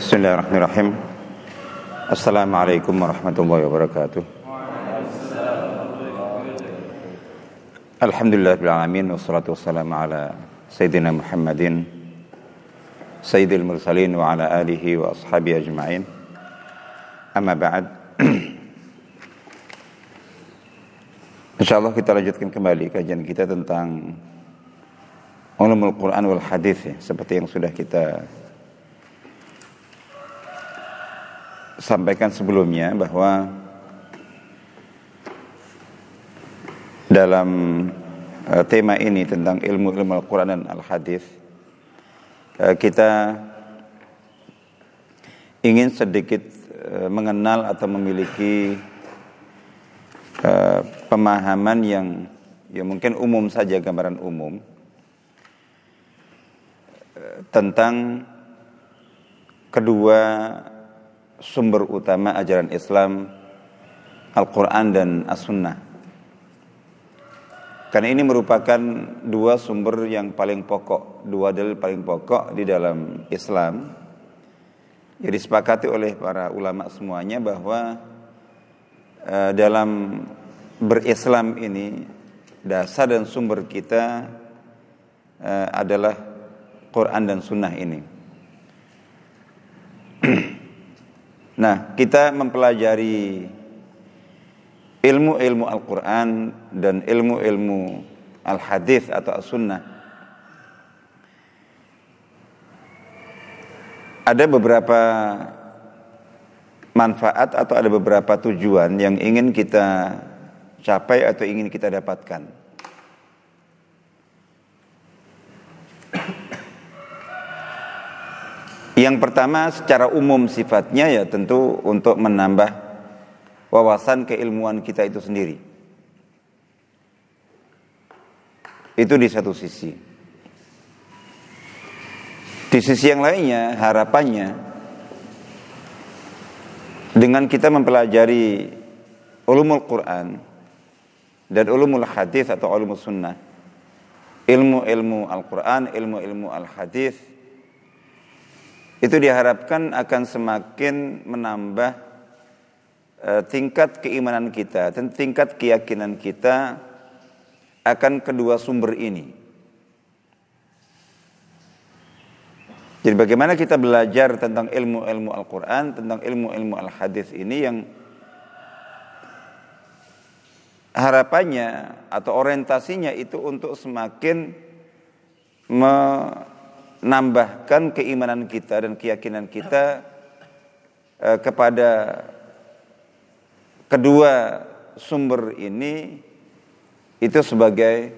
Bismillahirrahmanirrahim. Assalamualaikum warahmatullahi wabarakatuh. Alhamdulillah bil alamin wassalatu wassalamu ala sayyidina Muhammadin sayyidil mursalin wa ala alihi wa ashabihi ajma'in. Amma ba'd. Insyaallah kita lanjutkan kembali kajian kita tentang ulumul Quran wal hadis ya, seperti yang sudah kita sampaikan sebelumnya bahwa dalam uh, tema ini tentang ilmu ilmu Al-Quran dan Al-Hadis uh, kita ingin sedikit uh, mengenal atau memiliki pemahaman yang ya mungkin umum saja gambaran umum tentang kedua sumber utama ajaran Islam Al-Quran dan As-Sunnah karena ini merupakan dua sumber yang paling pokok dua dalil paling pokok di dalam Islam yang disepakati oleh para ulama semuanya bahwa uh, dalam berislam ini dasar dan sumber kita uh, adalah Quran dan Sunnah ini. Nah, kita mempelajari ilmu-ilmu Al-Quran dan ilmu-ilmu Al-Hadis atau As-Sunnah. Ada beberapa manfaat atau ada beberapa tujuan yang ingin kita capai atau ingin kita dapatkan. Yang pertama secara umum sifatnya ya tentu untuk menambah wawasan keilmuan kita itu sendiri. Itu di satu sisi. Di sisi yang lainnya harapannya dengan kita mempelajari ulumul Quran dan ulumul hadis atau ulumul sunnah ilmu-ilmu Al-Quran, ilmu-ilmu Al-Hadis itu diharapkan akan semakin menambah uh, tingkat keimanan kita dan tingkat keyakinan kita akan kedua sumber ini. Jadi bagaimana kita belajar tentang ilmu-ilmu Al-Quran, tentang ilmu-ilmu Al-Hadis ini yang harapannya atau orientasinya itu untuk semakin me menambahkan keimanan kita dan keyakinan kita eh, kepada kedua sumber ini itu sebagai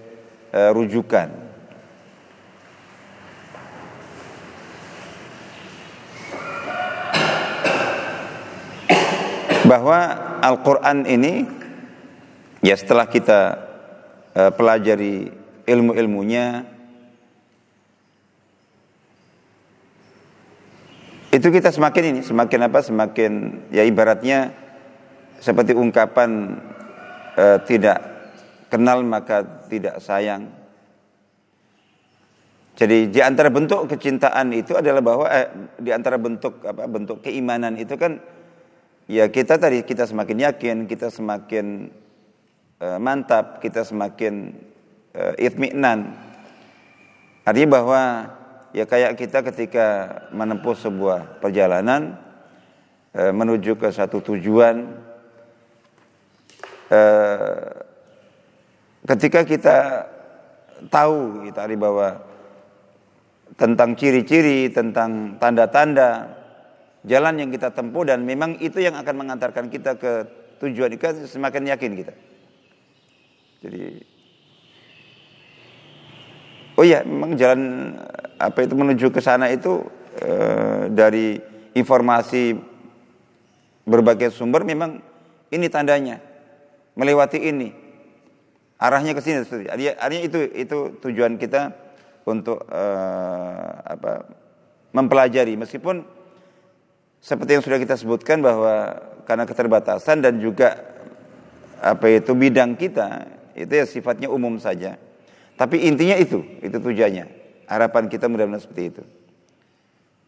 eh, rujukan. Bahwa Al-Quran ini ya setelah kita eh, pelajari ilmu-ilmunya itu kita semakin ini semakin apa semakin ya ibaratnya seperti ungkapan e, tidak kenal maka tidak sayang. Jadi di antara bentuk kecintaan itu adalah bahwa eh, di antara bentuk apa bentuk keimanan itu kan ya kita tadi kita semakin yakin kita semakin e, mantap kita semakin e, itminan. Artinya bahwa ya kayak kita ketika menempuh sebuah perjalanan e, menuju ke satu tujuan e, ketika kita tahu kita gitu, bahwa tentang ciri-ciri tentang tanda-tanda jalan yang kita tempuh dan memang itu yang akan mengantarkan kita ke tujuan itu semakin yakin kita. Jadi Oh iya, memang jalan apa itu menuju ke sana itu e, dari informasi berbagai sumber memang ini tandanya melewati ini arahnya ke sini. Artinya itu itu tujuan kita untuk e, apa mempelajari meskipun seperti yang sudah kita sebutkan bahwa karena keterbatasan dan juga apa itu bidang kita itu ya sifatnya umum saja. Tapi intinya itu, itu tujuannya. Harapan kita mudah-mudahan seperti itu.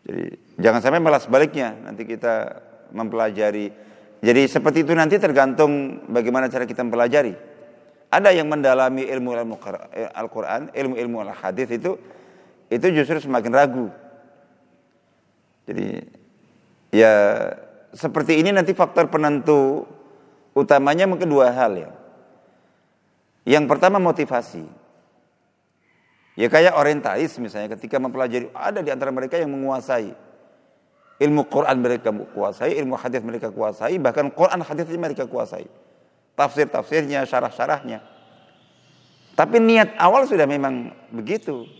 Jadi jangan sampai malah sebaliknya nanti kita mempelajari. Jadi seperti itu nanti tergantung bagaimana cara kita mempelajari. Ada yang mendalami ilmu Al-Quran, ilmu-ilmu al-hadis itu itu justru semakin ragu. Jadi ya seperti ini nanti faktor penentu utamanya mungkin dua hal ya. Yang pertama motivasi. Ya kayak orientalis misalnya ketika mempelajari ada di antara mereka yang menguasai ilmu Quran mereka kuasai, ilmu hadis mereka kuasai, bahkan Quran hadisnya mereka kuasai. Tafsir-tafsirnya, syarah-syarahnya. Tapi niat awal sudah memang begitu.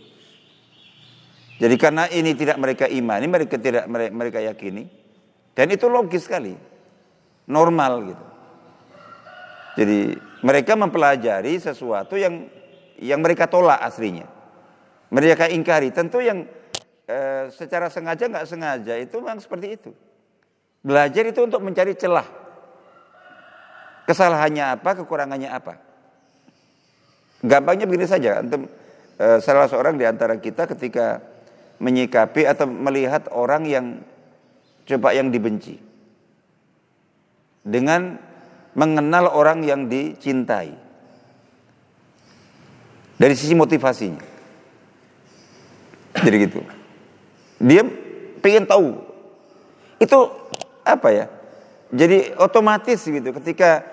Jadi karena ini tidak mereka imani, mereka tidak mereka yakini, dan itu logis sekali, normal gitu. Jadi mereka mempelajari sesuatu yang yang mereka tolak aslinya mereka ingkari. Tentu yang e, secara sengaja nggak sengaja itu memang seperti itu. Belajar itu untuk mencari celah. Kesalahannya apa, kekurangannya apa. Gampangnya begini saja, antum e, salah seorang di antara kita ketika menyikapi atau melihat orang yang coba yang dibenci dengan mengenal orang yang dicintai dari sisi motivasinya jadi gitu. Dia pengen tahu. Itu apa ya? Jadi otomatis gitu ketika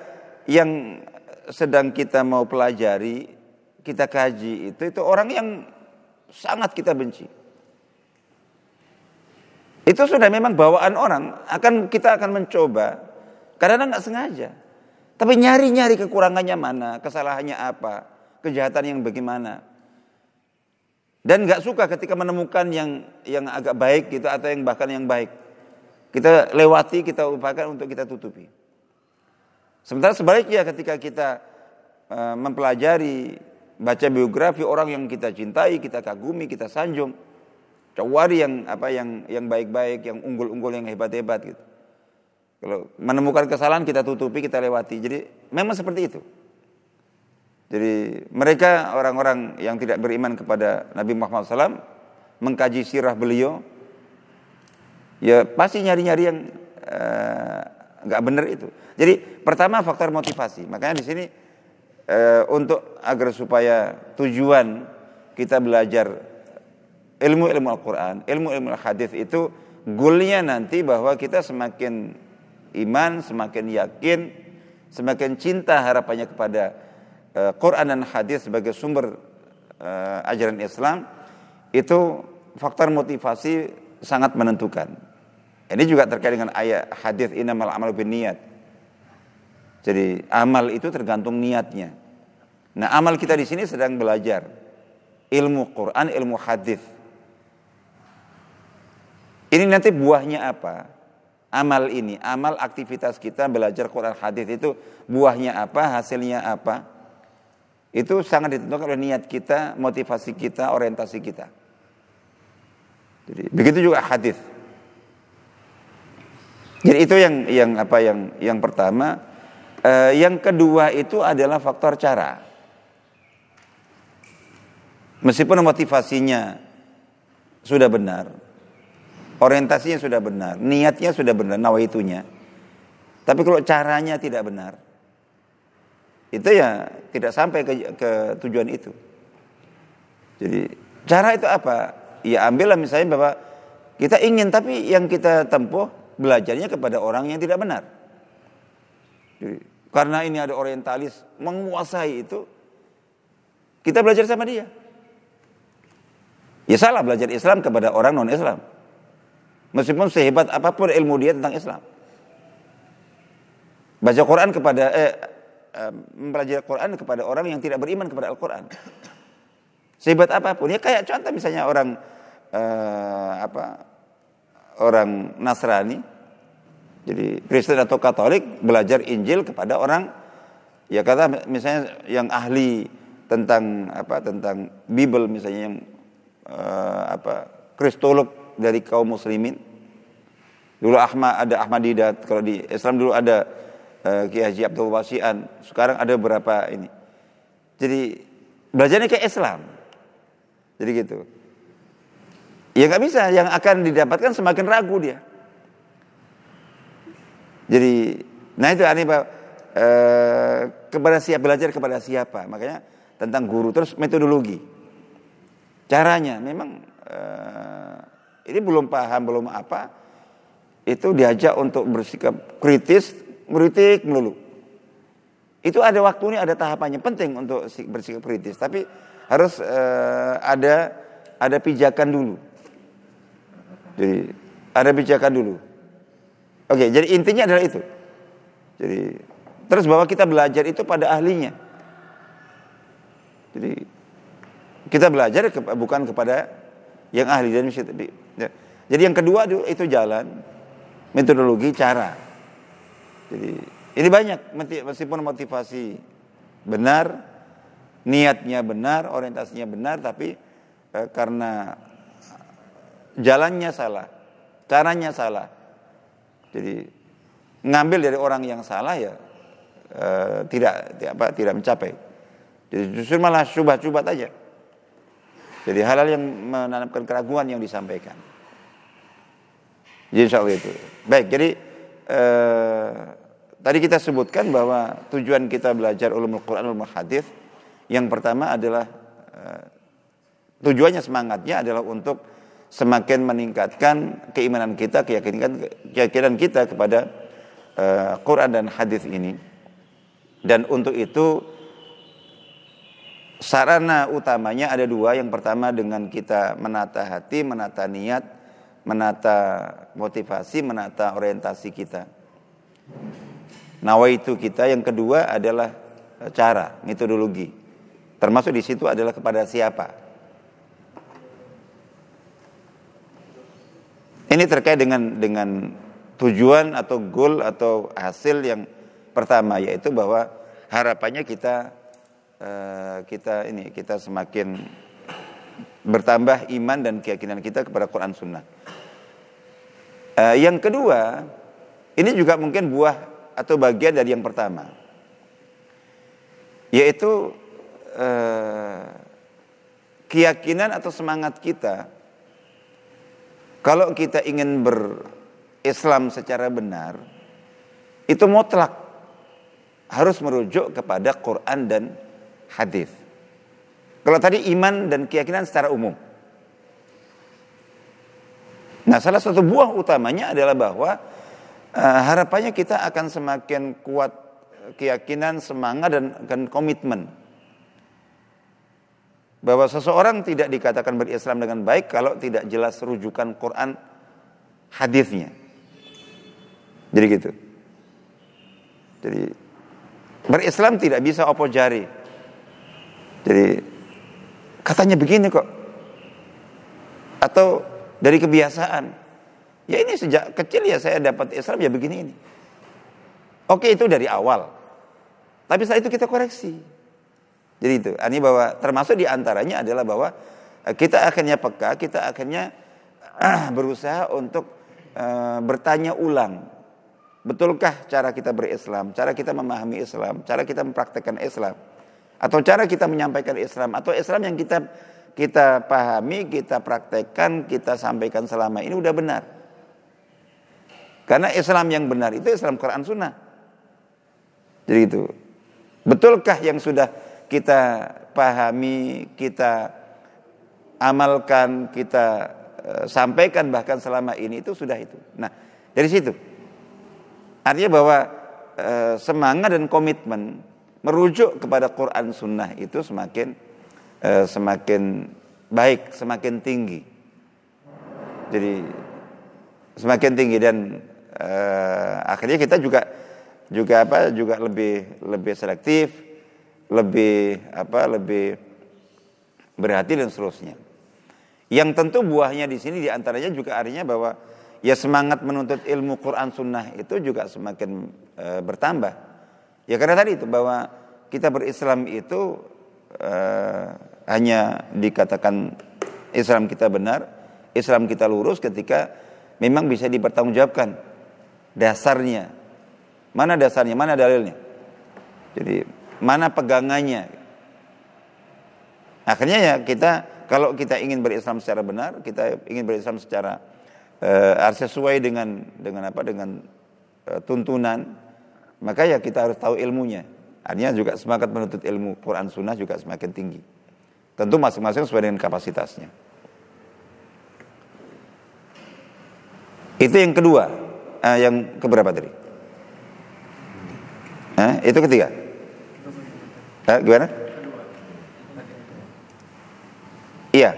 yang sedang kita mau pelajari, kita kaji itu itu orang yang sangat kita benci. Itu sudah memang bawaan orang, akan kita akan mencoba karena nggak sengaja. Tapi nyari-nyari kekurangannya mana, kesalahannya apa, kejahatan yang bagaimana. Dan nggak suka ketika menemukan yang yang agak baik gitu atau yang bahkan yang baik. Kita lewati, kita upayakan untuk kita tutupi. Sementara sebaliknya ketika kita uh, mempelajari baca biografi orang yang kita cintai, kita kagumi, kita sanjung, cawari yang apa yang yang baik-baik, yang unggul-unggul, yang hebat-hebat gitu. Kalau menemukan kesalahan kita tutupi, kita lewati. Jadi memang seperti itu. Jadi mereka orang-orang yang tidak beriman kepada Nabi Muhammad SAW mengkaji sirah beliau, ya pasti nyari-nyari yang eh, nggak uh, benar itu. Jadi pertama faktor motivasi. Makanya di sini uh, untuk agar supaya tujuan kita belajar ilmu-ilmu Al-Quran, ilmu-ilmu Al-Hadis itu goalnya nanti bahwa kita semakin iman, semakin yakin, semakin cinta harapannya kepada uh, Quran dan hadis sebagai sumber uh, ajaran Islam itu faktor motivasi sangat menentukan. Ini juga terkait dengan ayat hadis inamal amal bin niat. Jadi amal itu tergantung niatnya. Nah, amal kita di sini sedang belajar ilmu Quran, ilmu hadis. Ini nanti buahnya apa? Amal ini, amal aktivitas kita belajar Quran hadis itu buahnya apa, hasilnya apa? Itu sangat ditentukan oleh niat kita, motivasi kita, orientasi kita. Jadi begitu juga hadis. Jadi itu yang yang apa yang yang pertama, eh, yang kedua itu adalah faktor cara. Meskipun motivasinya sudah benar, orientasinya sudah benar, niatnya sudah benar, nawaitunya. Tapi kalau caranya tidak benar, itu ya tidak sampai ke, ke tujuan itu. Jadi cara itu apa? Ya ambillah misalnya bahwa kita ingin tapi yang kita tempuh belajarnya kepada orang yang tidak benar. Jadi, karena ini ada orientalis menguasai itu, kita belajar sama dia. Ya salah belajar Islam kepada orang non Islam. Meskipun sehebat apa pun ilmu dia tentang Islam. Baca Quran kepada eh, mempelajari Al-Quran kepada orang yang tidak beriman kepada Al-Quran. Sehebat apa pun, ya kayak contoh misalnya orang uh, apa orang Nasrani, jadi Kristen atau Katolik belajar Injil kepada orang ya kata misalnya yang ahli tentang apa tentang Bible misalnya yang uh, apa kristolog dari kaum muslimin. Dulu Ahmad ada Ahmadidat, kalau di Islam dulu ada uh, Kiai Haji Abdul Wasian. Sekarang ada beberapa ini. Jadi belajarnya kayak Islam. Jadi gitu. Ya nggak bisa, yang akan didapatkan semakin ragu dia. Jadi, nah itu aneh Pak. Eh, kepada siapa belajar kepada siapa? Makanya tentang guru terus metodologi. Caranya memang eh, ini belum paham belum apa itu diajak untuk bersikap kritis, kritik melulu. Itu ada waktunya, ada tahapannya penting untuk bersikap kritis, tapi harus eh, ada ada pijakan dulu. Jadi ada pijakan dulu. Oke, jadi intinya adalah itu. Jadi terus bahwa kita belajar itu pada ahlinya. Jadi kita belajar bukan kepada yang ahli dan ya. Jadi yang kedua itu jalan metodologi cara. Jadi ini banyak meskipun motivasi benar, niatnya benar, orientasinya benar, tapi eh, karena jalannya salah, caranya salah. Jadi ngambil dari orang yang salah ya eh, tidak apa tidak mencapai. Jadi justru malah coba-coba aja. Jadi hal-hal yang menanamkan keraguan yang disampaikan. Jadi itu. Baik, jadi eh, tadi kita sebutkan bahwa tujuan kita belajar ulumul Quran, ulumul hadis yang pertama adalah eh, tujuannya semangatnya adalah untuk semakin meningkatkan keimanan kita, keyakinan keyakinan kita kepada uh, Quran dan hadis ini. Dan untuk itu sarana utamanya ada dua. Yang pertama dengan kita menata hati, menata niat, menata motivasi, menata orientasi kita. Nawa itu kita. Yang kedua adalah cara, metodologi. Termasuk di situ adalah kepada siapa Ini terkait dengan dengan tujuan atau goal atau hasil yang pertama yaitu bahwa harapannya kita uh, kita ini kita semakin bertambah iman dan keyakinan kita kepada Quran Sunnah. Uh, yang kedua, ini juga mungkin buah atau bagian dari yang pertama, yaitu uh, keyakinan atau semangat kita kalau kita ingin berislam secara benar, itu mutlak harus merujuk kepada Quran dan hadis. Kalau tadi iman dan keyakinan secara umum. Nah, salah satu buah utamanya adalah bahwa uh, harapannya kita akan semakin kuat keyakinan, semangat dan, dan komitmen bahwa seseorang tidak dikatakan berislam dengan baik kalau tidak jelas rujukan Quran hadisnya. Jadi gitu. Jadi berislam tidak bisa opo jari. Jadi katanya begini kok. Atau dari kebiasaan. Ya ini sejak kecil ya saya dapat Islam ya begini ini. Oke itu dari awal. Tapi setelah itu kita koreksi. Jadi itu, ini bahwa termasuk di antaranya adalah bahwa eh, kita akhirnya peka, kita akhirnya ah, berusaha untuk uh, bertanya ulang. Betulkah cara kita berislam, cara kita memahami Islam, cara kita mempraktekkan Islam, atau cara kita menyampaikan Islam, atau Islam yang kita kita pahami, kita praktekkan, kita sampaikan selama ini udah benar. Karena Islam yang benar itu Islam Quran Sunnah. Jadi itu. Betulkah yang sudah kita pahami, kita amalkan, kita uh, sampaikan bahkan selama ini itu sudah itu. Nah, dari situ artinya bahwa uh, semangat dan komitmen merujuk kepada Quran Sunnah itu semakin uh, semakin baik, semakin tinggi. Jadi semakin tinggi dan uh, akhirnya kita juga juga apa juga lebih lebih selektif lebih apa lebih berhati dan seterusnya. Yang tentu buahnya di sini di antaranya juga artinya bahwa ya semangat menuntut ilmu Quran Sunnah itu juga semakin e, bertambah. Ya karena tadi itu bahwa kita berislam itu e, hanya dikatakan Islam kita benar, Islam kita lurus ketika memang bisa dipertanggungjawabkan dasarnya. Mana dasarnya? Mana dalilnya? Jadi mana pegangannya. Akhirnya ya kita kalau kita ingin berislam secara benar, kita ingin berislam secara uh, sesuai dengan dengan apa dengan uh, tuntunan, maka ya kita harus tahu ilmunya. Artinya juga semangat menuntut ilmu Quran Sunnah juga semakin tinggi. Tentu masing-masing sesuai dengan kapasitasnya. Itu yang kedua. Uh, yang keberapa tadi? Eh, itu ketiga. Eh, gimana? Iya.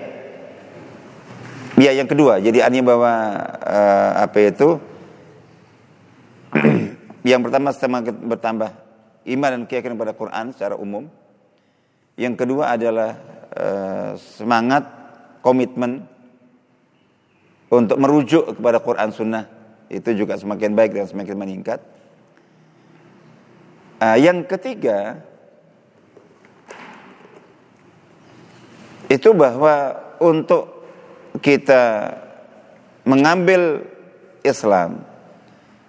Iya yang kedua. Jadi artinya bahwa uh, apa itu? yang pertama semakin bertambah iman dan keyakinan pada Quran secara umum. Yang kedua adalah uh, semangat komitmen untuk merujuk kepada Quran Sunnah itu juga semakin baik dan semakin meningkat. Uh, yang ketiga itu bahwa untuk kita mengambil Islam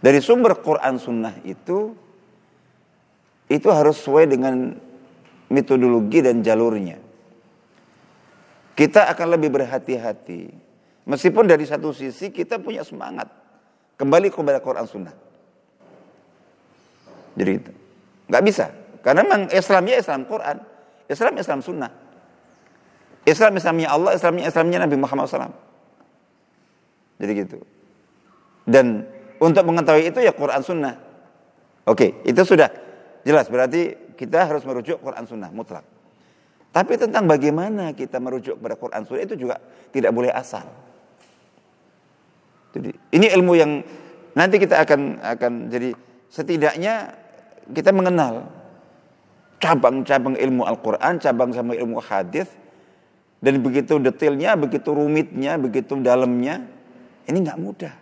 dari sumber Quran Sunnah itu itu harus sesuai dengan metodologi dan jalurnya. Kita akan lebih berhati-hati. Meskipun dari satu sisi kita punya semangat kembali kepada Quran Sunnah. Jadi itu nggak bisa karena memang Islamnya Islam Quran, Islam Islam Sunnah. Islam Islamnya Allah, Islamnya Islamnya Nabi Muhammad SAW. Jadi gitu. Dan untuk mengetahui itu ya Quran Sunnah. Oke, itu sudah jelas. Berarti kita harus merujuk Quran Sunnah mutlak. Tapi tentang bagaimana kita merujuk kepada Quran Sunnah itu juga tidak boleh asal. Jadi ini ilmu yang nanti kita akan akan jadi setidaknya kita mengenal cabang-cabang ilmu Al-Quran, cabang cabang ilmu hadis, dan begitu detailnya, begitu rumitnya, begitu dalamnya, ini nggak mudah.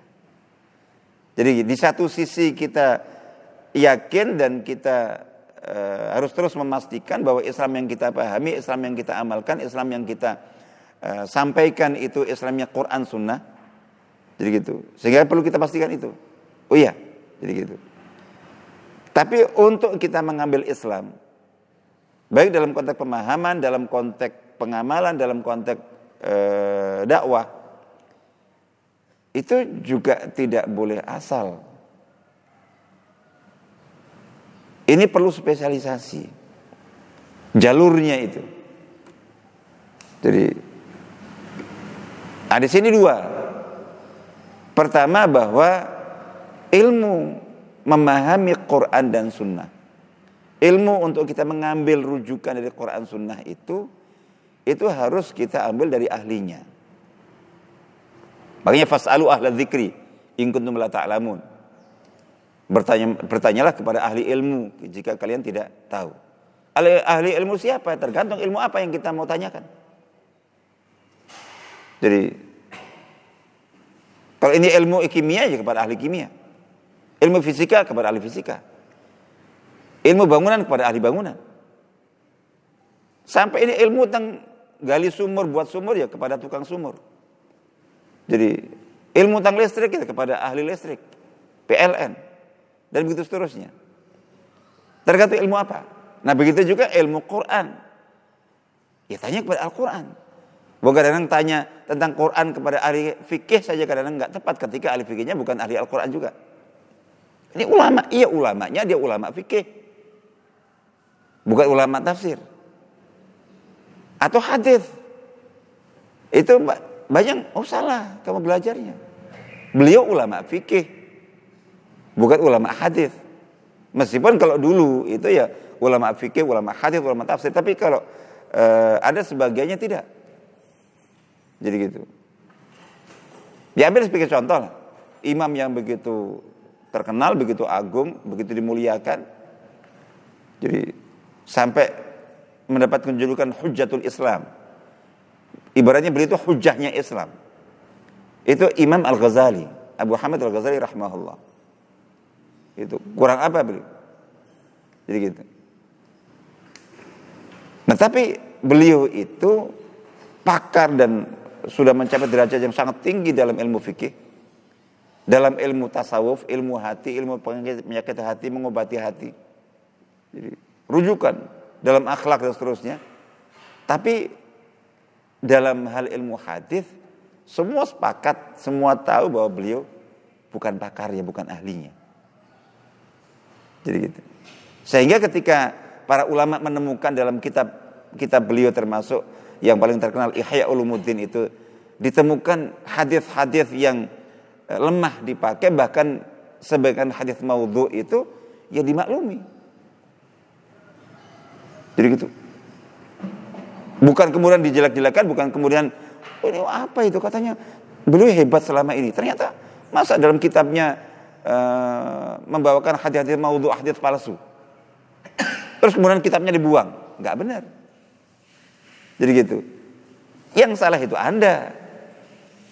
Jadi di satu sisi kita yakin dan kita uh, harus terus memastikan bahwa Islam yang kita pahami, Islam yang kita amalkan, Islam yang kita uh, sampaikan itu Islamnya Quran Sunnah. Jadi gitu. Sehingga perlu kita pastikan itu. Oh iya, jadi gitu. Tapi untuk kita mengambil Islam, baik dalam konteks pemahaman, dalam konteks pengamalan dalam konteks e, dakwah itu juga tidak boleh asal. Ini perlu spesialisasi. Jalurnya itu. Jadi ada sini dua. Pertama bahwa ilmu memahami Quran dan Sunnah. Ilmu untuk kita mengambil rujukan dari Quran Sunnah itu itu harus kita ambil dari ahlinya. Makanya fasalu ahla dzikri in kuntum la ta'lamun. Bertanya bertanyalah kepada ahli ilmu jika kalian tidak tahu. Ahli, ahli ilmu siapa? Tergantung ilmu apa yang kita mau tanyakan. Jadi kalau ini ilmu kimia ya kepada ahli kimia. Ilmu fisika kepada ahli fisika. Ilmu bangunan kepada ahli bangunan. Sampai ini ilmu tentang gali sumur, buat sumur ya kepada tukang sumur. Jadi ilmu tentang listrik ya kepada ahli listrik, PLN, dan begitu seterusnya. Tergantung ilmu apa. Nah begitu juga ilmu Quran. Ya tanya kepada Al-Quran. Bukan kadang tanya tentang Quran kepada ahli fikih saja kadang nggak tepat ketika ahli fikihnya bukan ahli Al-Quran juga. Ini ulama, iya ulamanya dia ulama fikih. Bukan ulama tafsir atau hadis. Itu banyak oh salah kamu belajarnya. Beliau ulama fikih. Bukan ulama hadis. Meskipun kalau dulu itu ya ulama fikih, ulama hadis, ulama tafsir, tapi kalau uh, ada sebagiannya tidak. Jadi gitu. Diambil sebagai contoh. Imam yang begitu terkenal, begitu agung, begitu dimuliakan. Jadi sampai mendapatkan julukan Hujjatul Islam. Ibaratnya beliau itu hujahnya Islam. Itu Imam Al-Ghazali, Abu Hamid Al-Ghazali rahmahullah. Itu kurang apa beliau? Jadi gitu. Nah tapi beliau itu pakar dan sudah mencapai derajat yang sangat tinggi dalam ilmu fikih. Dalam ilmu tasawuf, ilmu hati, ilmu penyakit hati, mengobati hati. Jadi rujukan dalam akhlak dan seterusnya. Tapi dalam hal ilmu hadis semua sepakat, semua tahu bahwa beliau bukan pakar ya, bukan ahlinya. Jadi gitu. Sehingga ketika para ulama menemukan dalam kitab kitab beliau termasuk yang paling terkenal Ihya Ulumuddin itu ditemukan hadis-hadis yang eh, lemah dipakai bahkan sebagian hadis maudhu itu ya dimaklumi. Jadi gitu. Bukan kemudian dijelek-jelekan, bukan kemudian oh ini apa itu katanya beliau hebat selama ini. Ternyata masa dalam kitabnya uh, membawakan hadis-hadis maudhu, hadis palsu. Terus kemudian kitabnya dibuang, nggak benar. Jadi gitu. Yang salah itu Anda.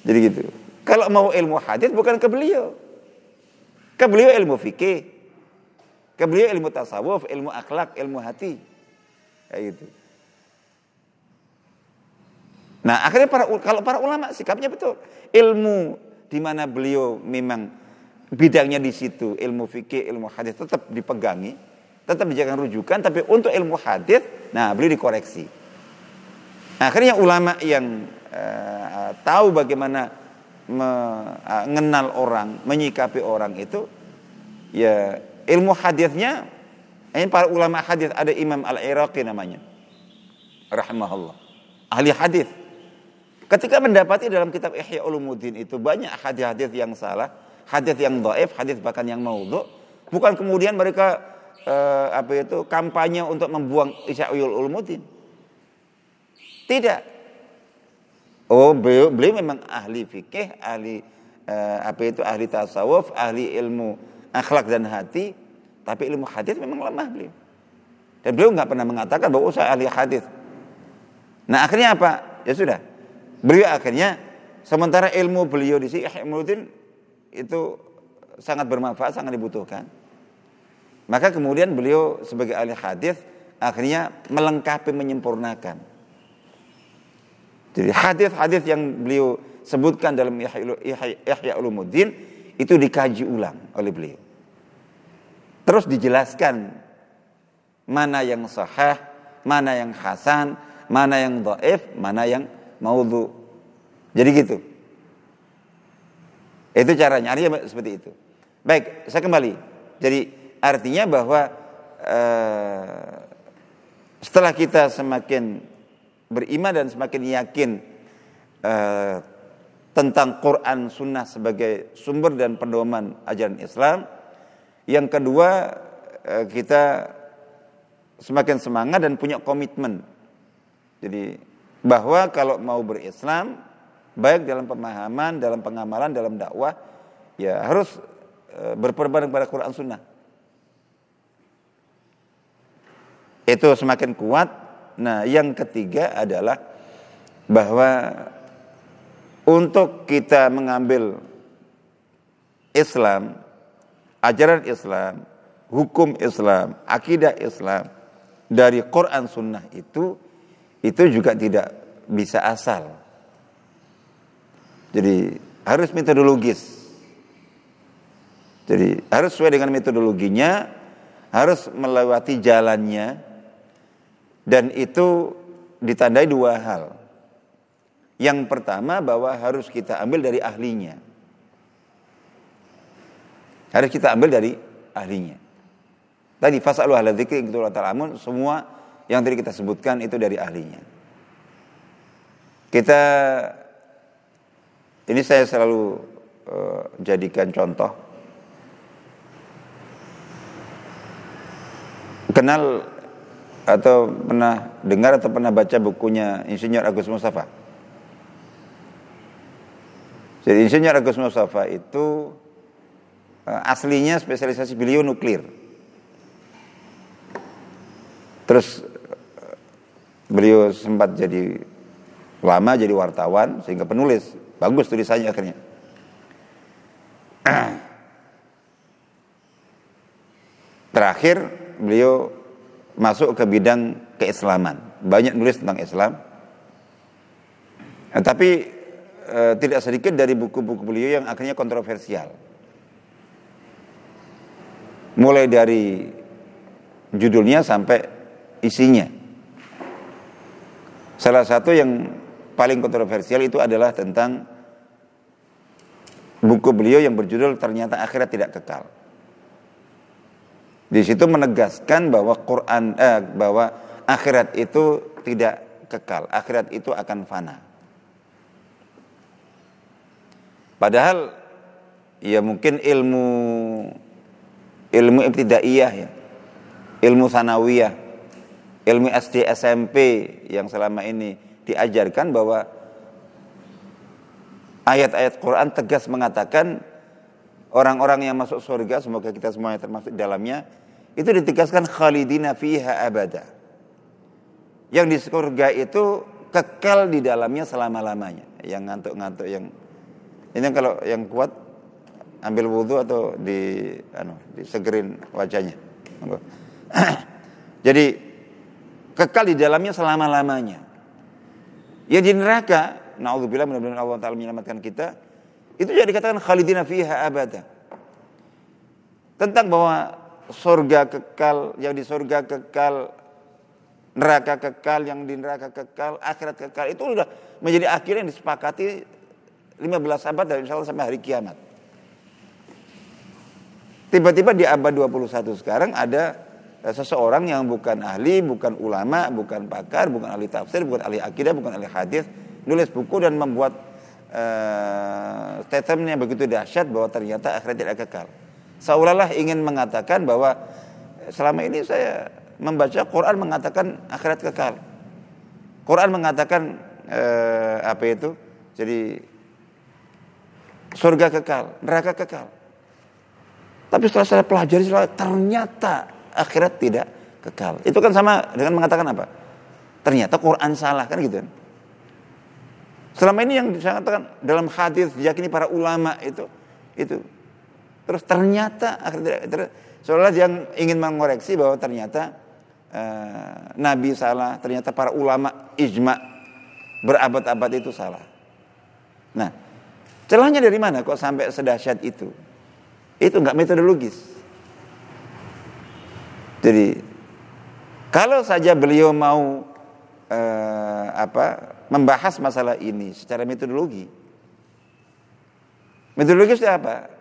Jadi gitu. Kalau mau ilmu hadis bukan ke beliau. Ke beliau ilmu fikih. Ke beliau ilmu tasawuf, ilmu akhlak, ilmu hati. Kayak gitu. Nah, akhirnya para kalau para ulama sikapnya betul. Ilmu di mana beliau memang bidangnya di situ, ilmu fikih, ilmu hadis tetap dipegangi, tetap dijadikan rujukan, tapi untuk ilmu hadis, nah beliau dikoreksi. Akhirnya ulama yang uh, tahu bagaimana mengenal uh, orang, menyikapi orang itu, ya ilmu hadisnya, ini para ulama hadis ada Imam Al-Iraqi namanya, rahimahullah, ahli hadis Ketika mendapati dalam kitab Ihya Ulumuddin itu banyak hadis-hadis yang salah, hadis yang dhaif, hadis bahkan yang maudhu, bukan kemudian mereka eh, apa itu kampanye untuk membuang Ihya Ulumuddin. Tidak. Oh, beliau, beliau memang ahli fikih, ahli eh, apa itu ahli tasawuf, ahli ilmu akhlak dan hati, tapi ilmu hadis memang lemah beliau. Dan beliau nggak pernah mengatakan bahwa oh, saya ahli hadis. Nah, akhirnya apa? Ya sudah, Beliau akhirnya sementara ilmu beliau di sini Ihmuddin itu sangat bermanfaat, sangat dibutuhkan. Maka kemudian beliau sebagai ahli hadis akhirnya melengkapi menyempurnakan. Jadi hadis-hadis yang beliau sebutkan dalam Ihya Ulumuddin itu dikaji ulang oleh beliau. Terus dijelaskan mana yang sahih, mana yang hasan, mana yang dhaif, mana yang maudhu. Jadi gitu. Itu caranya, artinya seperti itu. Baik, saya kembali. Jadi artinya bahwa uh, setelah kita semakin beriman dan semakin yakin uh, tentang Quran Sunnah sebagai sumber dan pedoman ajaran Islam, yang kedua uh, kita semakin semangat dan punya komitmen. Jadi bahwa kalau mau berislam baik dalam pemahaman, dalam pengamalan, dalam dakwah ya harus e, berperbanding pada Quran Sunnah. Itu semakin kuat. Nah, yang ketiga adalah bahwa untuk kita mengambil Islam, ajaran Islam, hukum Islam, akidah Islam dari Quran Sunnah itu itu juga tidak bisa asal. Jadi harus metodologis. Jadi harus sesuai dengan metodologinya, harus melewati jalannya, dan itu ditandai dua hal. Yang pertama bahwa harus kita ambil dari ahlinya. Harus kita ambil dari ahlinya. Tadi fasalu ahla semua yang tadi kita sebutkan itu dari ahlinya. Kita ini saya selalu uh, jadikan contoh. Kenal atau pernah dengar atau pernah baca bukunya Insinyur Agus Mustafa? Jadi Insinyur Agus Mustafa itu uh, aslinya spesialisasi beliau nuklir. Terus Beliau sempat jadi lama jadi wartawan sehingga penulis. Bagus tulisannya akhirnya. Terakhir beliau masuk ke bidang keislaman. Banyak nulis tentang Islam. Nah, tapi e, tidak sedikit dari buku-buku beliau yang akhirnya kontroversial. Mulai dari judulnya sampai isinya. Salah satu yang paling kontroversial itu adalah tentang buku beliau yang berjudul ternyata akhirat tidak kekal. Di situ menegaskan bahwa Quran eh, bahwa akhirat itu tidak kekal, akhirat itu akan fana. Padahal ya mungkin ilmu ilmu ibtidaiyah ya, ilmu sanawiyah, ilmu SD SMP yang selama ini diajarkan bahwa ayat-ayat Quran tegas mengatakan orang-orang yang masuk surga semoga kita semuanya termasuk dalamnya itu ditegaskan khalidina fiha abada. Yang di surga itu kekal di dalamnya selama-lamanya. Yang ngantuk-ngantuk yang ini kalau yang kuat ambil wudhu atau di anu disegerin wajahnya. Jadi kekal di dalamnya selama-lamanya. Ya di neraka, naudzubillah mudah-mudahan Allah taala menyelamatkan kita, itu jadi dikatakan khalidina fiha abada. Tentang bahwa surga kekal, yang di surga kekal, neraka kekal, yang di neraka kekal, akhirat kekal, itu sudah menjadi akhir yang disepakati 15 abad dari insya Allah sampai hari kiamat. Tiba-tiba di abad 21 sekarang ada eh, seseorang yang bukan ahli, bukan ulama, bukan pakar, bukan ahli tafsir, bukan ahli akidah, bukan ahli hadis, nulis buku dan membuat uh, statement yang begitu dahsyat bahwa ternyata akhirat tidak kekal. Seolah-olah ingin mengatakan bahwa selama ini saya membaca Quran mengatakan akhirat kekal. Quran mengatakan uh, apa itu? Jadi surga kekal, neraka kekal. Tapi setelah saya pelajari ternyata akhirat tidak kekal. Itu kan sama dengan mengatakan apa? Ternyata Quran salah kan gitu kan. Selama ini yang saya katakan dalam hadis diyakini para ulama itu itu terus ternyata seolah yang ingin mengoreksi bahwa ternyata uh, Nabi salah, ternyata para ulama ijma berabad-abad itu salah. Nah, celahnya dari mana kok sampai sedahsyat itu? Itu nggak metodologis. Jadi kalau saja beliau mau eh, apa membahas masalah ini secara metodologi, metodologi itu apa?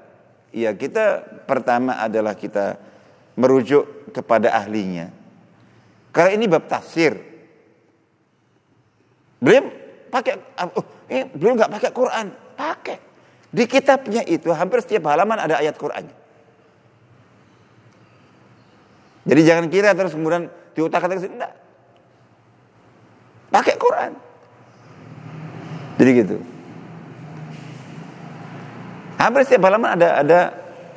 Ya kita pertama adalah kita merujuk kepada ahlinya. Karena ini bab tafsir. Beliau pakai, oh, eh, beliau nggak pakai Quran, pakai. Di kitabnya itu hampir setiap halaman ada ayat Qur'annya. Jadi jangan kira terus kemudian diutak-atik enggak. Pakai Quran. Jadi gitu. Hampir setiap halaman ada ada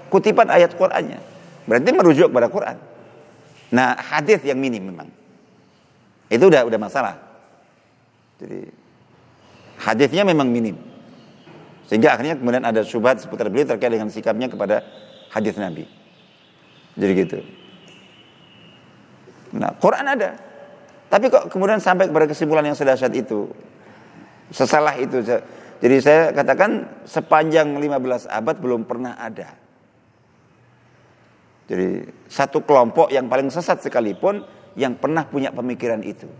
kutipan ayat Qur'annya. Berarti merujuk kepada Quran. Nah, hadis yang minim memang. Itu udah udah masalah. Jadi hadisnya memang minim. Sehingga akhirnya kemudian ada syubhat seputar beliau terkait dengan sikapnya kepada hadis Nabi. Jadi gitu. Nah, Quran ada. Tapi kok kemudian sampai kepada kesimpulan yang sedahsyat itu. Sesalah itu. Jadi saya katakan sepanjang 15 abad belum pernah ada. Jadi satu kelompok yang paling sesat sekalipun yang pernah punya pemikiran itu.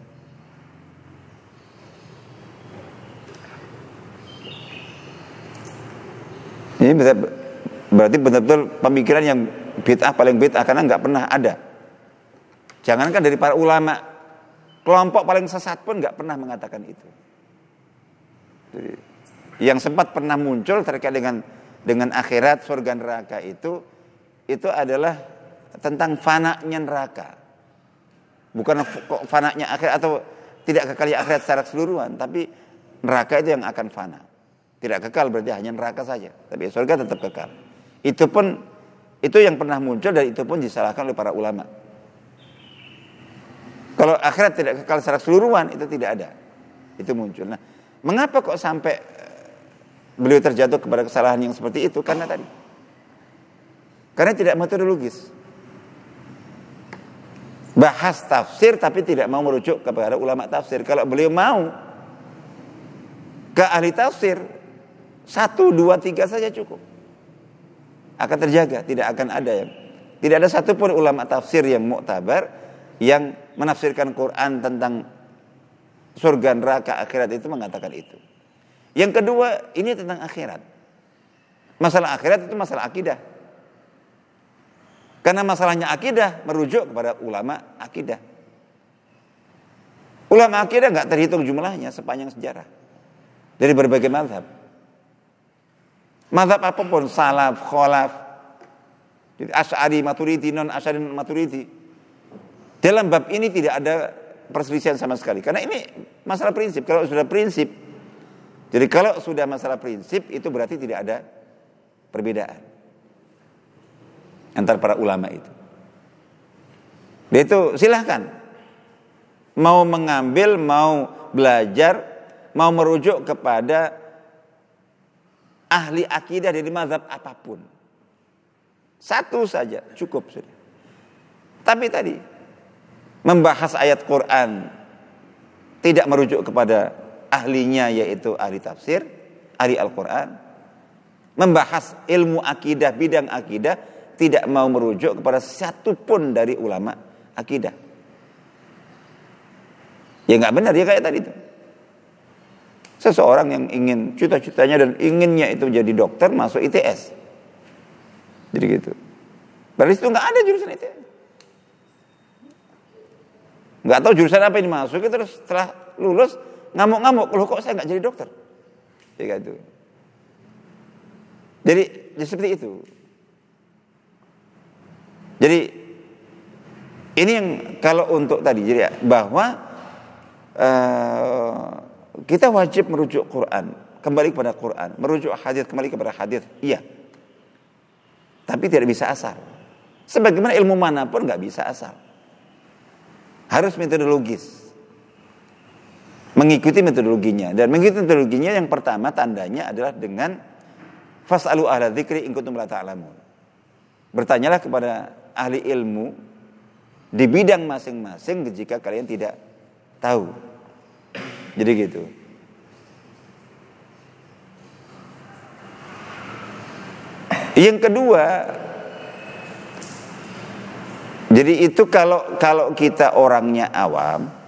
Ini berarti benar-benar pemikiran yang bid'ah paling bid'ah karena nggak pernah ada. Jangankan dari para ulama, kelompok paling sesat pun nggak pernah mengatakan itu. Jadi, yang sempat pernah muncul terkait dengan dengan akhirat surga neraka itu itu adalah tentang fananya neraka. Bukan fananya akhirat atau tidak kekalnya akhirat secara keseluruhan, tapi neraka itu yang akan fana. Tidak kekal berarti hanya neraka saja. Tapi surga tetap kekal. Itu pun itu yang pernah muncul dan itu pun disalahkan oleh para ulama. Kalau akhirat tidak kekal secara keseluruhan itu tidak ada. Itu muncul. Nah, mengapa kok sampai beliau terjatuh kepada kesalahan yang seperti itu? Karena tadi. Karena tidak metodologis. Bahas tafsir tapi tidak mau merujuk kepada ulama tafsir. Kalau beliau mau ke ahli tafsir, satu, dua, tiga saja cukup. Akan terjaga, tidak akan ada yang tidak ada satupun ulama tafsir yang muktabar yang menafsirkan Quran tentang surga neraka akhirat itu mengatakan itu. Yang kedua, ini tentang akhirat. Masalah akhirat itu masalah akidah. Karena masalahnya akidah merujuk kepada ulama akidah. Ulama akidah nggak terhitung jumlahnya sepanjang sejarah. Dari berbagai mazhab. Mazhab apa pun, salaf, kholaf, Asy'ari, Maturidi, non Asy'ari, Maturidi. Dalam bab ini tidak ada perselisihan sama sekali. Karena ini masalah prinsip. Kalau sudah prinsip, jadi kalau sudah masalah prinsip itu berarti tidak ada perbedaan antar para ulama itu. Dia itu silahkan mau mengambil, mau belajar, mau merujuk kepada ahli akidah dari mazhab apa pun. Satu saja cukup sudah. Tapi tadi membahas ayat Quran tidak merujuk kepada ahlinya yaitu ahli tafsir, ahli Al-Quran. Membahas ilmu akidah, bidang akidah tidak mau merujuk kepada satu pun dari ulama akidah. Ya nggak benar ya kayak tadi itu. Seseorang yang ingin cita-citanya dan inginnya itu jadi dokter masuk ITS. Jadi gitu. Padahal itu nggak ada jurusan ITS. Nggak tahu jurusan apa ini masuk, terus setelah lulus ngamuk-ngamuk, loh kok saya nggak jadi dokter? Ya gitu. Jadi, jadi seperti itu. Jadi ini yang kalau untuk tadi jadi bahwa uh, kita wajib merujuk Quran, kembali kepada Quran, merujuk hadis kembali kepada hadis. Iya. Tapi tidak bisa asal. Sebagaimana ilmu mana pun nggak bisa asal. Harus metodologis. Mengikuti metodologinya dan mengikuti metodologinya yang pertama tandanya adalah dengan fasalu ahla dzikri in kuntum la ta'lamun. Bertanyalah kepada ahli ilmu di bidang masing-masing jika kalian tidak tahu. Jadi gitu. Yang kedua, jadi itu kalau kalau kita orangnya awam,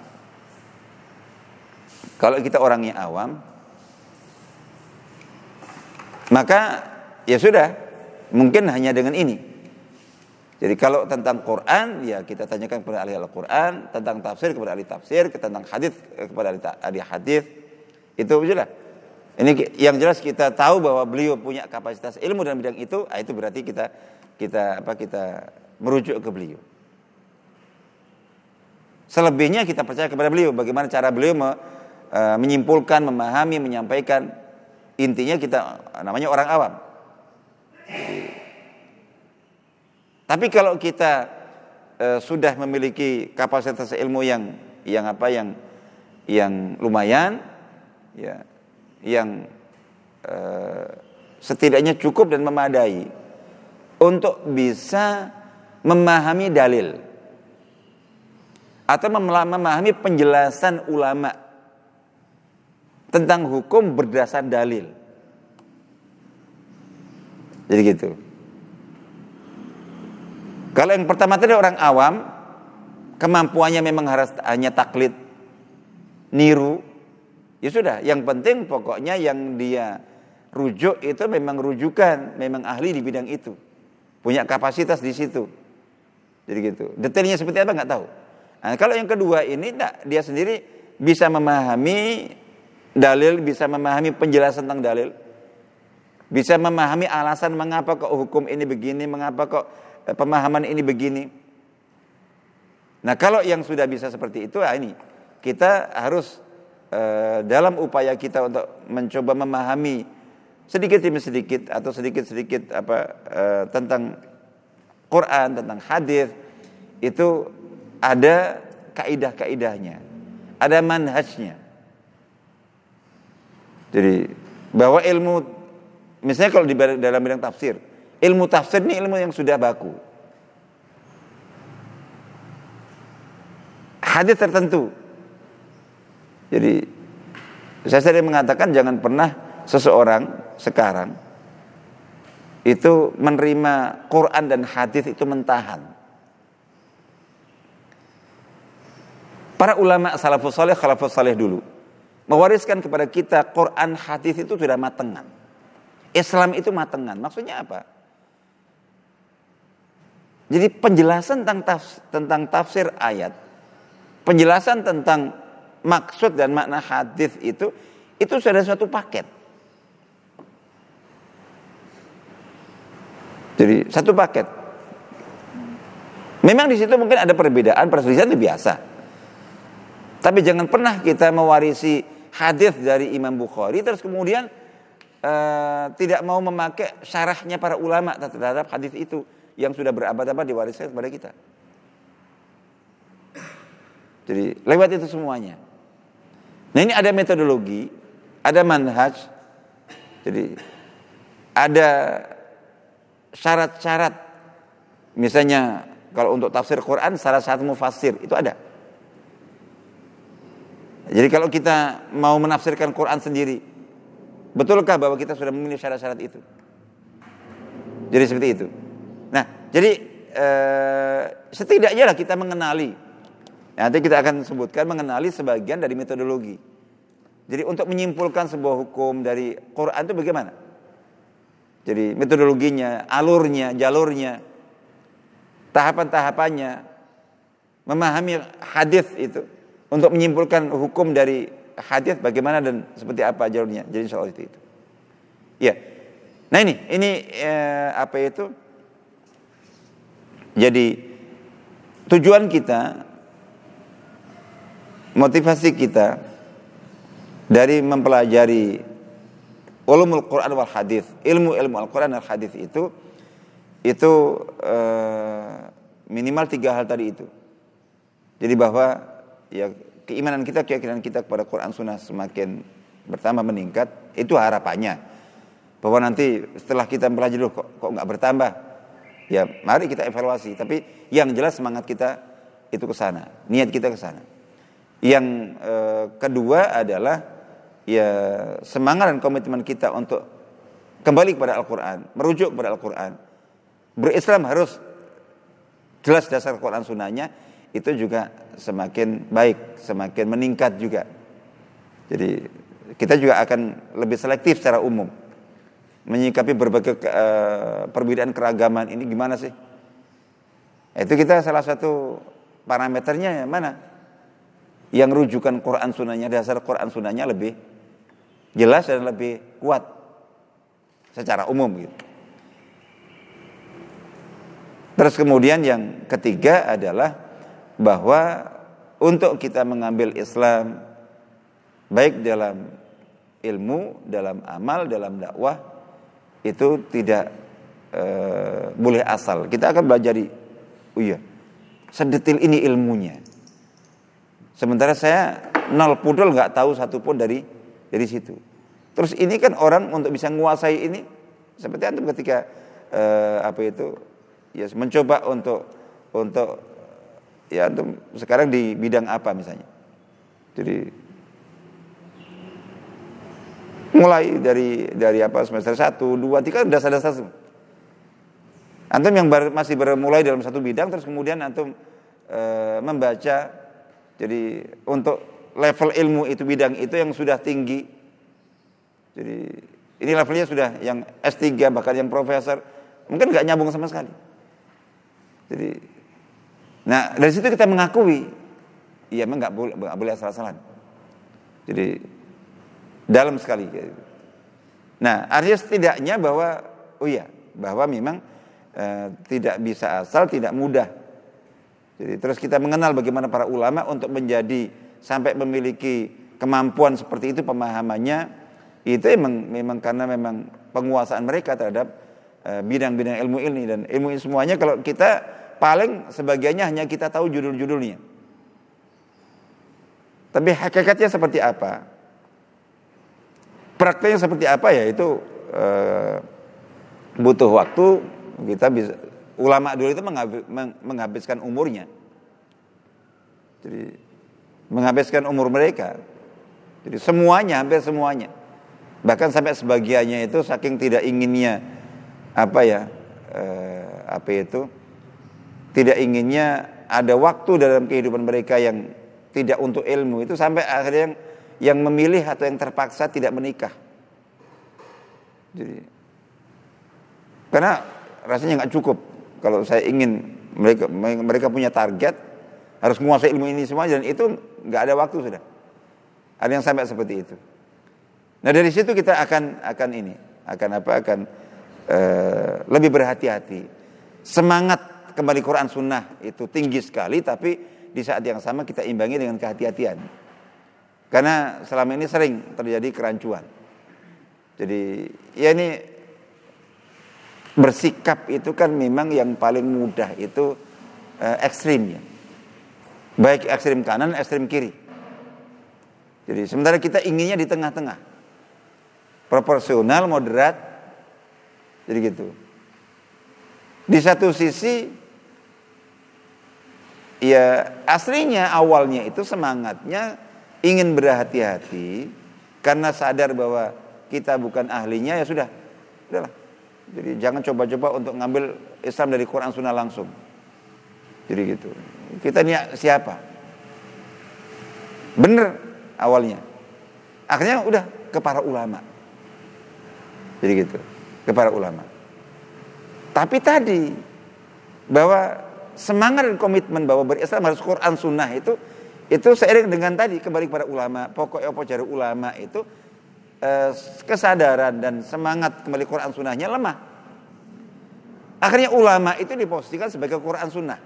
kalau kita orangnya awam, maka ya sudah, mungkin hanya dengan ini. Jadi kalau tentang Quran ya kita tanyakan kepada ahli Al-Quran, tentang tafsir kepada ahli tafsir, tentang hadis kepada ahli hadis. Itu sudah. Ini yang jelas kita tahu bahwa beliau punya kapasitas ilmu dalam bidang itu, ah, itu berarti kita kita apa kita merujuk ke beliau. Selebihnya kita percaya kepada beliau bagaimana cara beliau e, menyimpulkan, memahami, menyampaikan. Intinya kita namanya orang awam. Tapi kalau kita e, sudah memiliki kapasitas ilmu yang yang apa yang yang lumayan, ya, yang e, setidaknya cukup dan memadai untuk bisa memahami dalil atau memahami penjelasan ulama tentang hukum berdasar dalil. Jadi gitu. Kalau yang pertama tadi orang awam, kemampuannya memang harus hanya taklid, niru, ya sudah. Yang penting pokoknya yang dia rujuk itu memang rujukan, memang ahli di bidang itu, punya kapasitas di situ. Jadi gitu. Detailnya seperti apa nggak tahu. Nah, kalau yang kedua ini dia sendiri bisa memahami dalil, bisa memahami penjelasan tentang dalil, bisa memahami alasan mengapa kok hukum ini begini, mengapa kok pemahaman ini begini. Nah kalau yang sudah bisa seperti itu, nah ini kita harus eh, dalam upaya kita untuk mencoba memahami sedikit demi sedikit atau sedikit sedikit apa eh, tentang Quran, tentang hadis itu ada kaidah-kaidahnya, ada manhajnya. Jadi bahwa ilmu misalnya kalau di dalam bidang tafsir Ilmu tafsir ini ilmu yang sudah baku. Hadis tertentu. Jadi saya sering mengatakan jangan pernah seseorang sekarang itu menerima Quran dan hadis itu mentahan. Para ulama salafus saleh, khalafus saleh dulu mewariskan kepada kita Quran hadis itu sudah matengan. Islam itu matengan. Maksudnya apa? Jadi penjelasan tentang tafsir, tentang tafsir ayat, penjelasan tentang maksud dan makna hadis itu itu sudah suatu paket. Jadi satu paket. Memang di situ mungkin ada perbedaan, perselisihan itu biasa. Tapi jangan pernah kita mewarisi hadis dari Imam Bukhari terus kemudian uh, tidak mau memakai syarahnya para ulama terhadap hadis itu yang sudah berabad-abad diwariskan kepada kita. Jadi lewat itu semuanya. Nah ini ada metodologi, ada manhaj, jadi ada syarat-syarat. Misalnya kalau untuk tafsir Quran salah satu mufassir itu ada. Jadi kalau kita mau menafsirkan Quran sendiri, betulkah bahwa kita sudah memilih syarat-syarat itu? Jadi seperti itu. Nah, jadi eh, setidaknya lah kita mengenali. Nanti kita akan sebutkan mengenali sebagian dari metodologi. Jadi untuk menyimpulkan sebuah hukum dari Quran itu bagaimana? Jadi metodologinya, alurnya, jalurnya, tahapan-tahapannya, memahami hadis itu untuk menyimpulkan hukum dari hadis bagaimana dan seperti apa jalurnya. Jadi soal itu itu. Ya. Nah ini ini eh, apa itu? Jadi tujuan kita motivasi kita dari mempelajari ulumul Quran wal hadis, ilmu-ilmu Al-Quran dan hadis itu itu eh, minimal tiga hal tadi itu. Jadi bahwa ya keimanan kita, keyakinan kita kepada Quran Sunnah semakin bertambah meningkat, itu harapannya. Bahwa nanti setelah kita belajar dulu kok kok nggak bertambah, ya mari kita evaluasi. Tapi yang jelas semangat kita itu ke sana, niat kita ke sana. Yang eh, kedua adalah ya semangat dan komitmen kita untuk kembali kepada Al-Quran, merujuk kepada Al-Quran. Berislam harus jelas dasar Quran Sunnahnya, itu juga semakin baik, semakin meningkat juga. Jadi kita juga akan lebih selektif secara umum menyikapi berbagai uh, perbedaan keragaman ini gimana sih? Itu kita salah satu parameternya ya mana? Yang rujukan Quran Sunnahnya, dasar Quran Sunnahnya lebih jelas dan lebih kuat secara umum gitu. Terus kemudian yang ketiga adalah bahwa untuk kita mengambil Islam baik dalam ilmu, dalam amal, dalam dakwah itu tidak e, boleh asal. Kita akan belajar oh iya, sedetil ini ilmunya. Sementara saya nol pudel nggak tahu satupun dari dari situ. Terus ini kan orang untuk bisa menguasai ini seperti antum ketika e, apa itu ya mencoba untuk untuk ya antum sekarang di bidang apa misalnya. Jadi mulai dari dari apa semester 1, 2, 3 dasar-dasar semua. Antum yang bar, masih bermulai dalam satu bidang terus kemudian antum e, membaca jadi untuk level ilmu itu bidang itu yang sudah tinggi. Jadi ini levelnya sudah yang S3 bahkan yang profesor mungkin nggak nyambung sama sekali. Jadi Nah dari situ kita mengakui, iya memang nggak boleh nggak boleh asal-asalan. Jadi dalam sekali. Nah artinya setidaknya bahwa oh iya bahwa memang e, tidak bisa asal, tidak mudah. Jadi terus kita mengenal bagaimana para ulama untuk menjadi sampai memiliki kemampuan seperti itu pemahamannya itu memang memang karena memang penguasaan mereka terhadap eh, bidang-bidang ilmu ini dan ilmu ini semuanya kalau kita paling sebagiannya hanya kita tahu judul-judulnya. Tapi hakikatnya seperti apa? Prakteknya seperti apa ya itu e, butuh waktu kita bisa ulama dulu itu menghabiskan umurnya. Jadi menghabiskan umur mereka. Jadi semuanya hampir semuanya. Bahkan sampai sebagiannya itu saking tidak inginnya apa ya e, apa itu tidak inginnya ada waktu dalam kehidupan mereka yang tidak untuk ilmu itu sampai akhirnya yang yang memilih atau yang terpaksa tidak menikah. Jadi karena rasanya nggak cukup kalau saya ingin mereka mereka punya target harus menguasai ilmu ini semua dan itu nggak ada waktu sudah. Ada yang sampai seperti itu. Nah dari situ kita akan akan ini akan apa akan uh, lebih berhati-hati. Semangat kembali Quran Sunnah itu tinggi sekali tapi di saat yang sama kita imbangi dengan kehati-hatian. Karena selama ini sering terjadi kerancuan. Jadi ya ini bersikap itu kan memang yang paling mudah itu uh, ekstrimnya. Baik ekstrim kanan, ekstrim kiri. Jadi sementara kita inginnya di tengah-tengah. Proporsional, moderat. Jadi gitu. Di satu sisi ya aslinya awalnya itu semangatnya ingin berhati-hati karena sadar bahwa kita bukan ahlinya ya sudah. Udahlah jadi jangan coba-coba untuk ngambil Islam dari Quran Sunnah langsung. Jadi gitu. Kita ini siapa? Bener awalnya. Akhirnya udah ke para ulama. Jadi gitu. Ke para ulama. Tapi tadi bahwa semangat dan komitmen bahwa berislam harus Quran Sunnah itu itu seiring dengan tadi kembali kepada ulama pokoknya apa cari ulama itu Eh, kesadaran dan semangat kembali Quran Sunnahnya lemah. Akhirnya ulama itu diposisikan sebagai Quran Sunnah.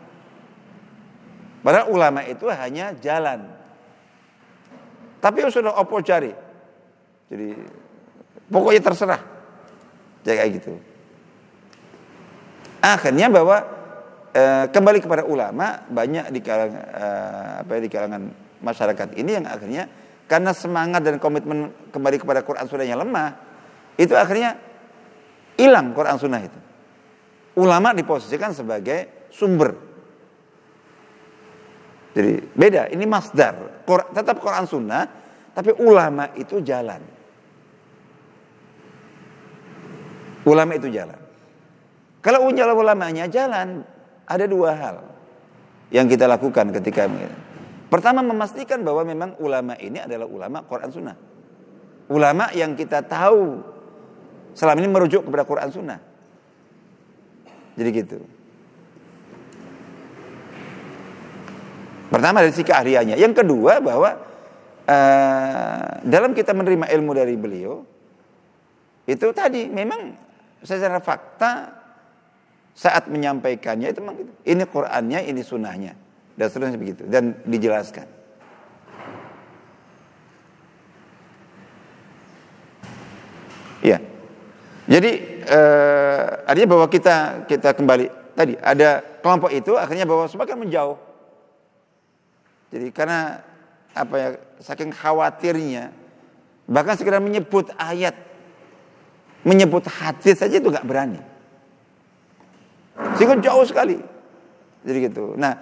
Padahal ulama itu hanya jalan. Tapi sudah opo cari. Jadi pokoknya terserah. Kayak gitu. Akhirnya bahwa e, kembali kepada ulama banyak di kalangan e, apa ya, di kalangan masyarakat ini yang akhirnya karena semangat dan komitmen kembali kepada Quran Sunnah yang lemah, itu akhirnya hilang Quran Sunnah itu. Ulama diposisikan sebagai sumber. Jadi beda, ini masdar. Tetap Quran Sunnah, tapi ulama itu jalan. Ulama itu jalan. Kalau ulamanya jalan, ada dua hal yang kita lakukan ketika Pertama memastikan bahwa memang ulama ini adalah ulama Quran Sunnah. Ulama yang kita tahu selama ini merujuk kepada Quran Sunnah. Jadi gitu. Pertama dari si keahliannya. Yang kedua bahwa uh, dalam kita menerima ilmu dari beliau itu tadi memang secara fakta saat menyampaikannya itu memang gitu. ini Qurannya, ini sunnahnya dan seterusnya begitu dan dijelaskan. Ya. Jadi eh, artinya bahwa kita kita kembali tadi ada kelompok itu akhirnya bahwa semakin menjauh. Jadi karena apa ya saking khawatirnya bahkan sekedar menyebut ayat menyebut hadis saja itu nggak berani. Sehingga jauh sekali. Jadi gitu. Nah,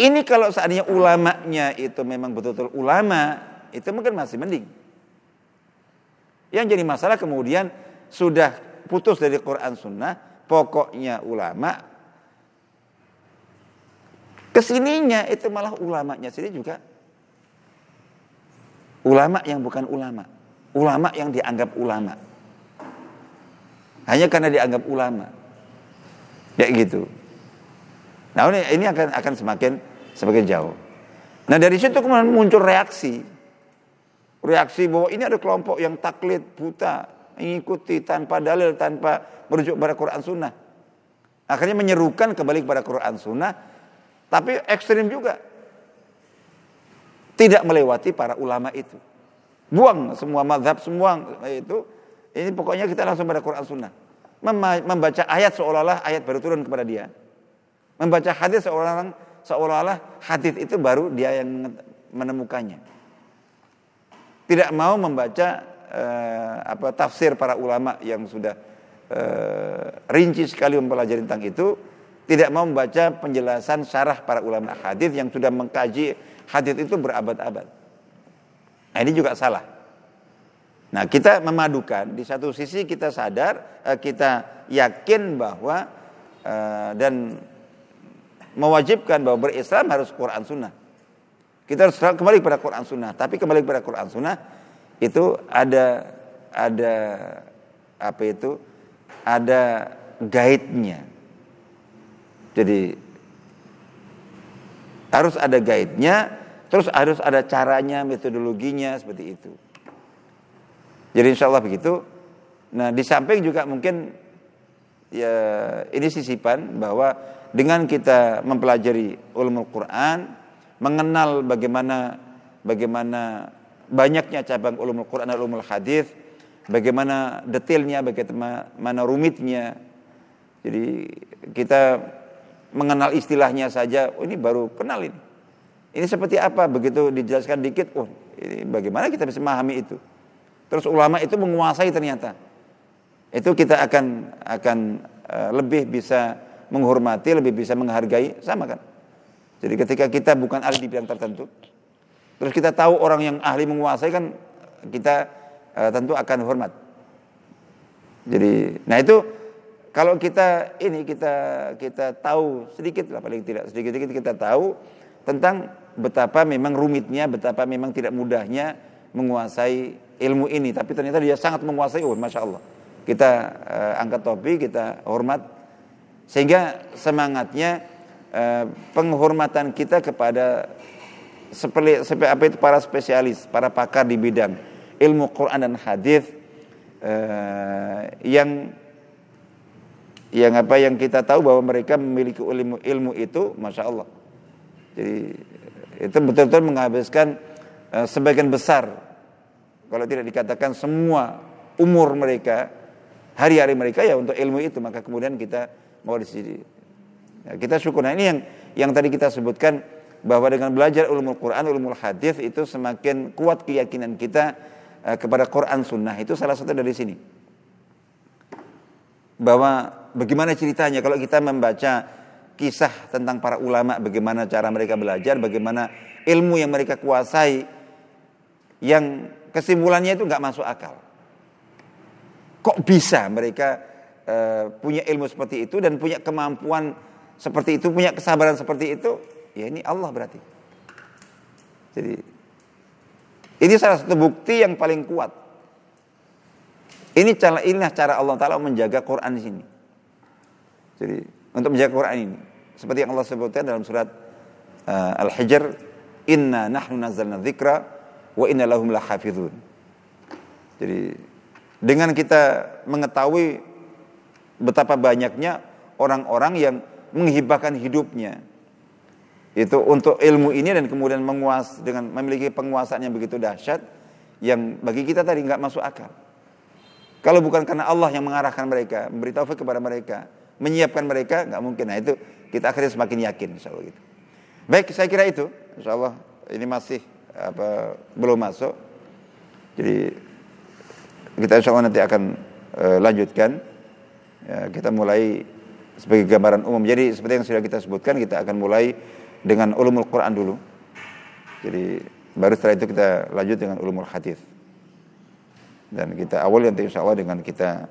ini kalau seandainya ulamanya itu memang betul-betul ulama, itu mungkin masih mending. Yang jadi masalah kemudian sudah putus dari Quran Sunnah, pokoknya ulama. Ke sininya itu malah ulamanya sendiri juga ulama yang bukan ulama, ulama yang dianggap ulama. Hanya karena dianggap ulama. Ya gitu. Nah ini, akan akan semakin semakin jauh. Nah dari situ kemudian muncul reaksi. Reaksi bahwa ini ada kelompok yang taklid buta, mengikuti tanpa dalil, tanpa merujuk pada Quran Sunnah. Akhirnya menyerukan kembali kepada Quran Sunnah, tapi ekstrim juga. Tidak melewati para ulama itu. Buang semua madhab, semua itu. Ini pokoknya kita langsung pada Quran Sunnah. Membaca ayat seolah-olah ayat baru turun kepada dia. Membaca hadis seolah-olah seolah-olah hadis itu baru dia yang menemukannya. Tidak mau membaca uh, apa tafsir para ulama yang sudah uh, rinci sekali mempelajari tentang itu, tidak mau membaca penjelasan syarah para ulama hadis yang sudah mengkaji hadis itu berabad-abad. Nah, ini juga salah. Nah, kita memadukan di satu sisi kita sadar, uh, kita yakin bahwa uh, dan mewajibkan bahwa berislam harus Quran Sunnah. Kita harus kembali kepada Quran Sunnah. Tapi kembali kepada Quran Sunnah itu ada ada apa itu? Ada guide-nya. Jadi harus ada guide-nya, terus harus ada caranya, metodologinya seperti itu. Jadi insya Allah begitu. Nah di samping juga mungkin ya ini sisipan bahwa dengan kita mempelajari ulumul Quran, mengenal bagaimana bagaimana banyaknya cabang ulumul Quran dan ulumul hadis, bagaimana detailnya, bagaimana rumitnya. Jadi kita mengenal istilahnya saja, oh ini baru kenal ini. Ini seperti apa? Begitu dijelaskan dikit, oh ini bagaimana kita bisa memahami itu? Terus ulama itu menguasai ternyata. Itu kita akan akan uh, lebih bisa menghormati, lebih bisa menghargai, sama kan? Jadi ketika kita bukan ahli di bidang tertentu, terus kita tahu orang yang ahli menguasai kan kita uh, tentu akan hormat. Jadi, nah itu kalau kita ini kita kita tahu sedikit lah paling tidak sedikit sedikit kita tahu tentang betapa memang rumitnya, betapa memang tidak mudahnya menguasai ilmu ini. Tapi ternyata dia sangat menguasai. Oh, masya Allah. Kita uh, angkat topi, kita hormat, sehingga semangatnya uh, penghormatan kita kepada seperti, apa itu para spesialis, para pakar di bidang ilmu Quran dan hadis uh, yang yang apa yang kita tahu bahwa mereka memiliki ilmu ilmu itu, masya Allah. Jadi itu betul-betul menghabiskan uh, sebagian besar, kalau tidak dikatakan semua umur mereka, hari-hari mereka ya untuk ilmu itu, maka kemudian kita mau di sini. Ya, kita syukur. Nah ini yang yang tadi kita sebutkan bahwa dengan belajar ulumul Quran, ulumul hadis itu semakin kuat keyakinan kita uh, kepada Quran Sunnah itu salah satu dari sini. Bahwa bagaimana ceritanya kalau kita membaca kisah tentang para ulama, bagaimana cara mereka belajar, bagaimana ilmu yang mereka kuasai, yang kesimpulannya itu nggak masuk akal. Kok bisa mereka uh, punya ilmu seperti itu dan punya kemampuan seperti itu, punya kesabaran seperti itu? Ya ini Allah berarti. Jadi ini salah satu bukti yang paling kuat. Ini cara inilah cara Allah Taala menjaga Quran di sini. Jadi untuk menjaga Quran ini seperti yang Allah sebutkan dalam surat uh, Al-Hijr, "Inna nahnu nazzalna dzikra wa inna lahum lahafizun." Jadi dengan kita mengetahui betapa banyaknya orang-orang yang menghibahkan hidupnya itu untuk ilmu ini dan kemudian menguas dengan memiliki penguasaan yang begitu dahsyat yang bagi kita tadi nggak masuk akal. Kalau bukan karena Allah yang mengarahkan mereka, memberi kepada mereka, menyiapkan mereka nggak mungkin. Nah itu kita akhirnya semakin yakin insya Allah gitu. Baik saya kira itu insya Allah ini masih apa belum masuk. Jadi kita insya Allah nanti akan uh, lanjutkan. Ya, kita mulai sebagai gambaran umum. Jadi seperti yang sudah kita sebutkan kita akan mulai dengan ulumul Quran dulu. Jadi baru setelah itu kita lanjut dengan ulumul hadis. Dan kita awal nanti insya Allah dengan kita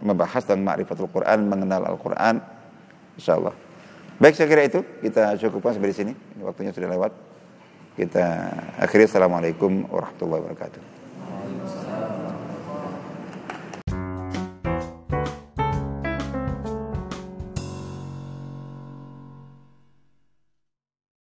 membahas tentang ma'rifatul Quran, mengenal Al-Quran. InsyaAllah. Baik saya kira itu kita cukupkan sampai di sini. Waktunya sudah lewat. Kita akhiri Assalamualaikum warahmatullahi wabarakatuh.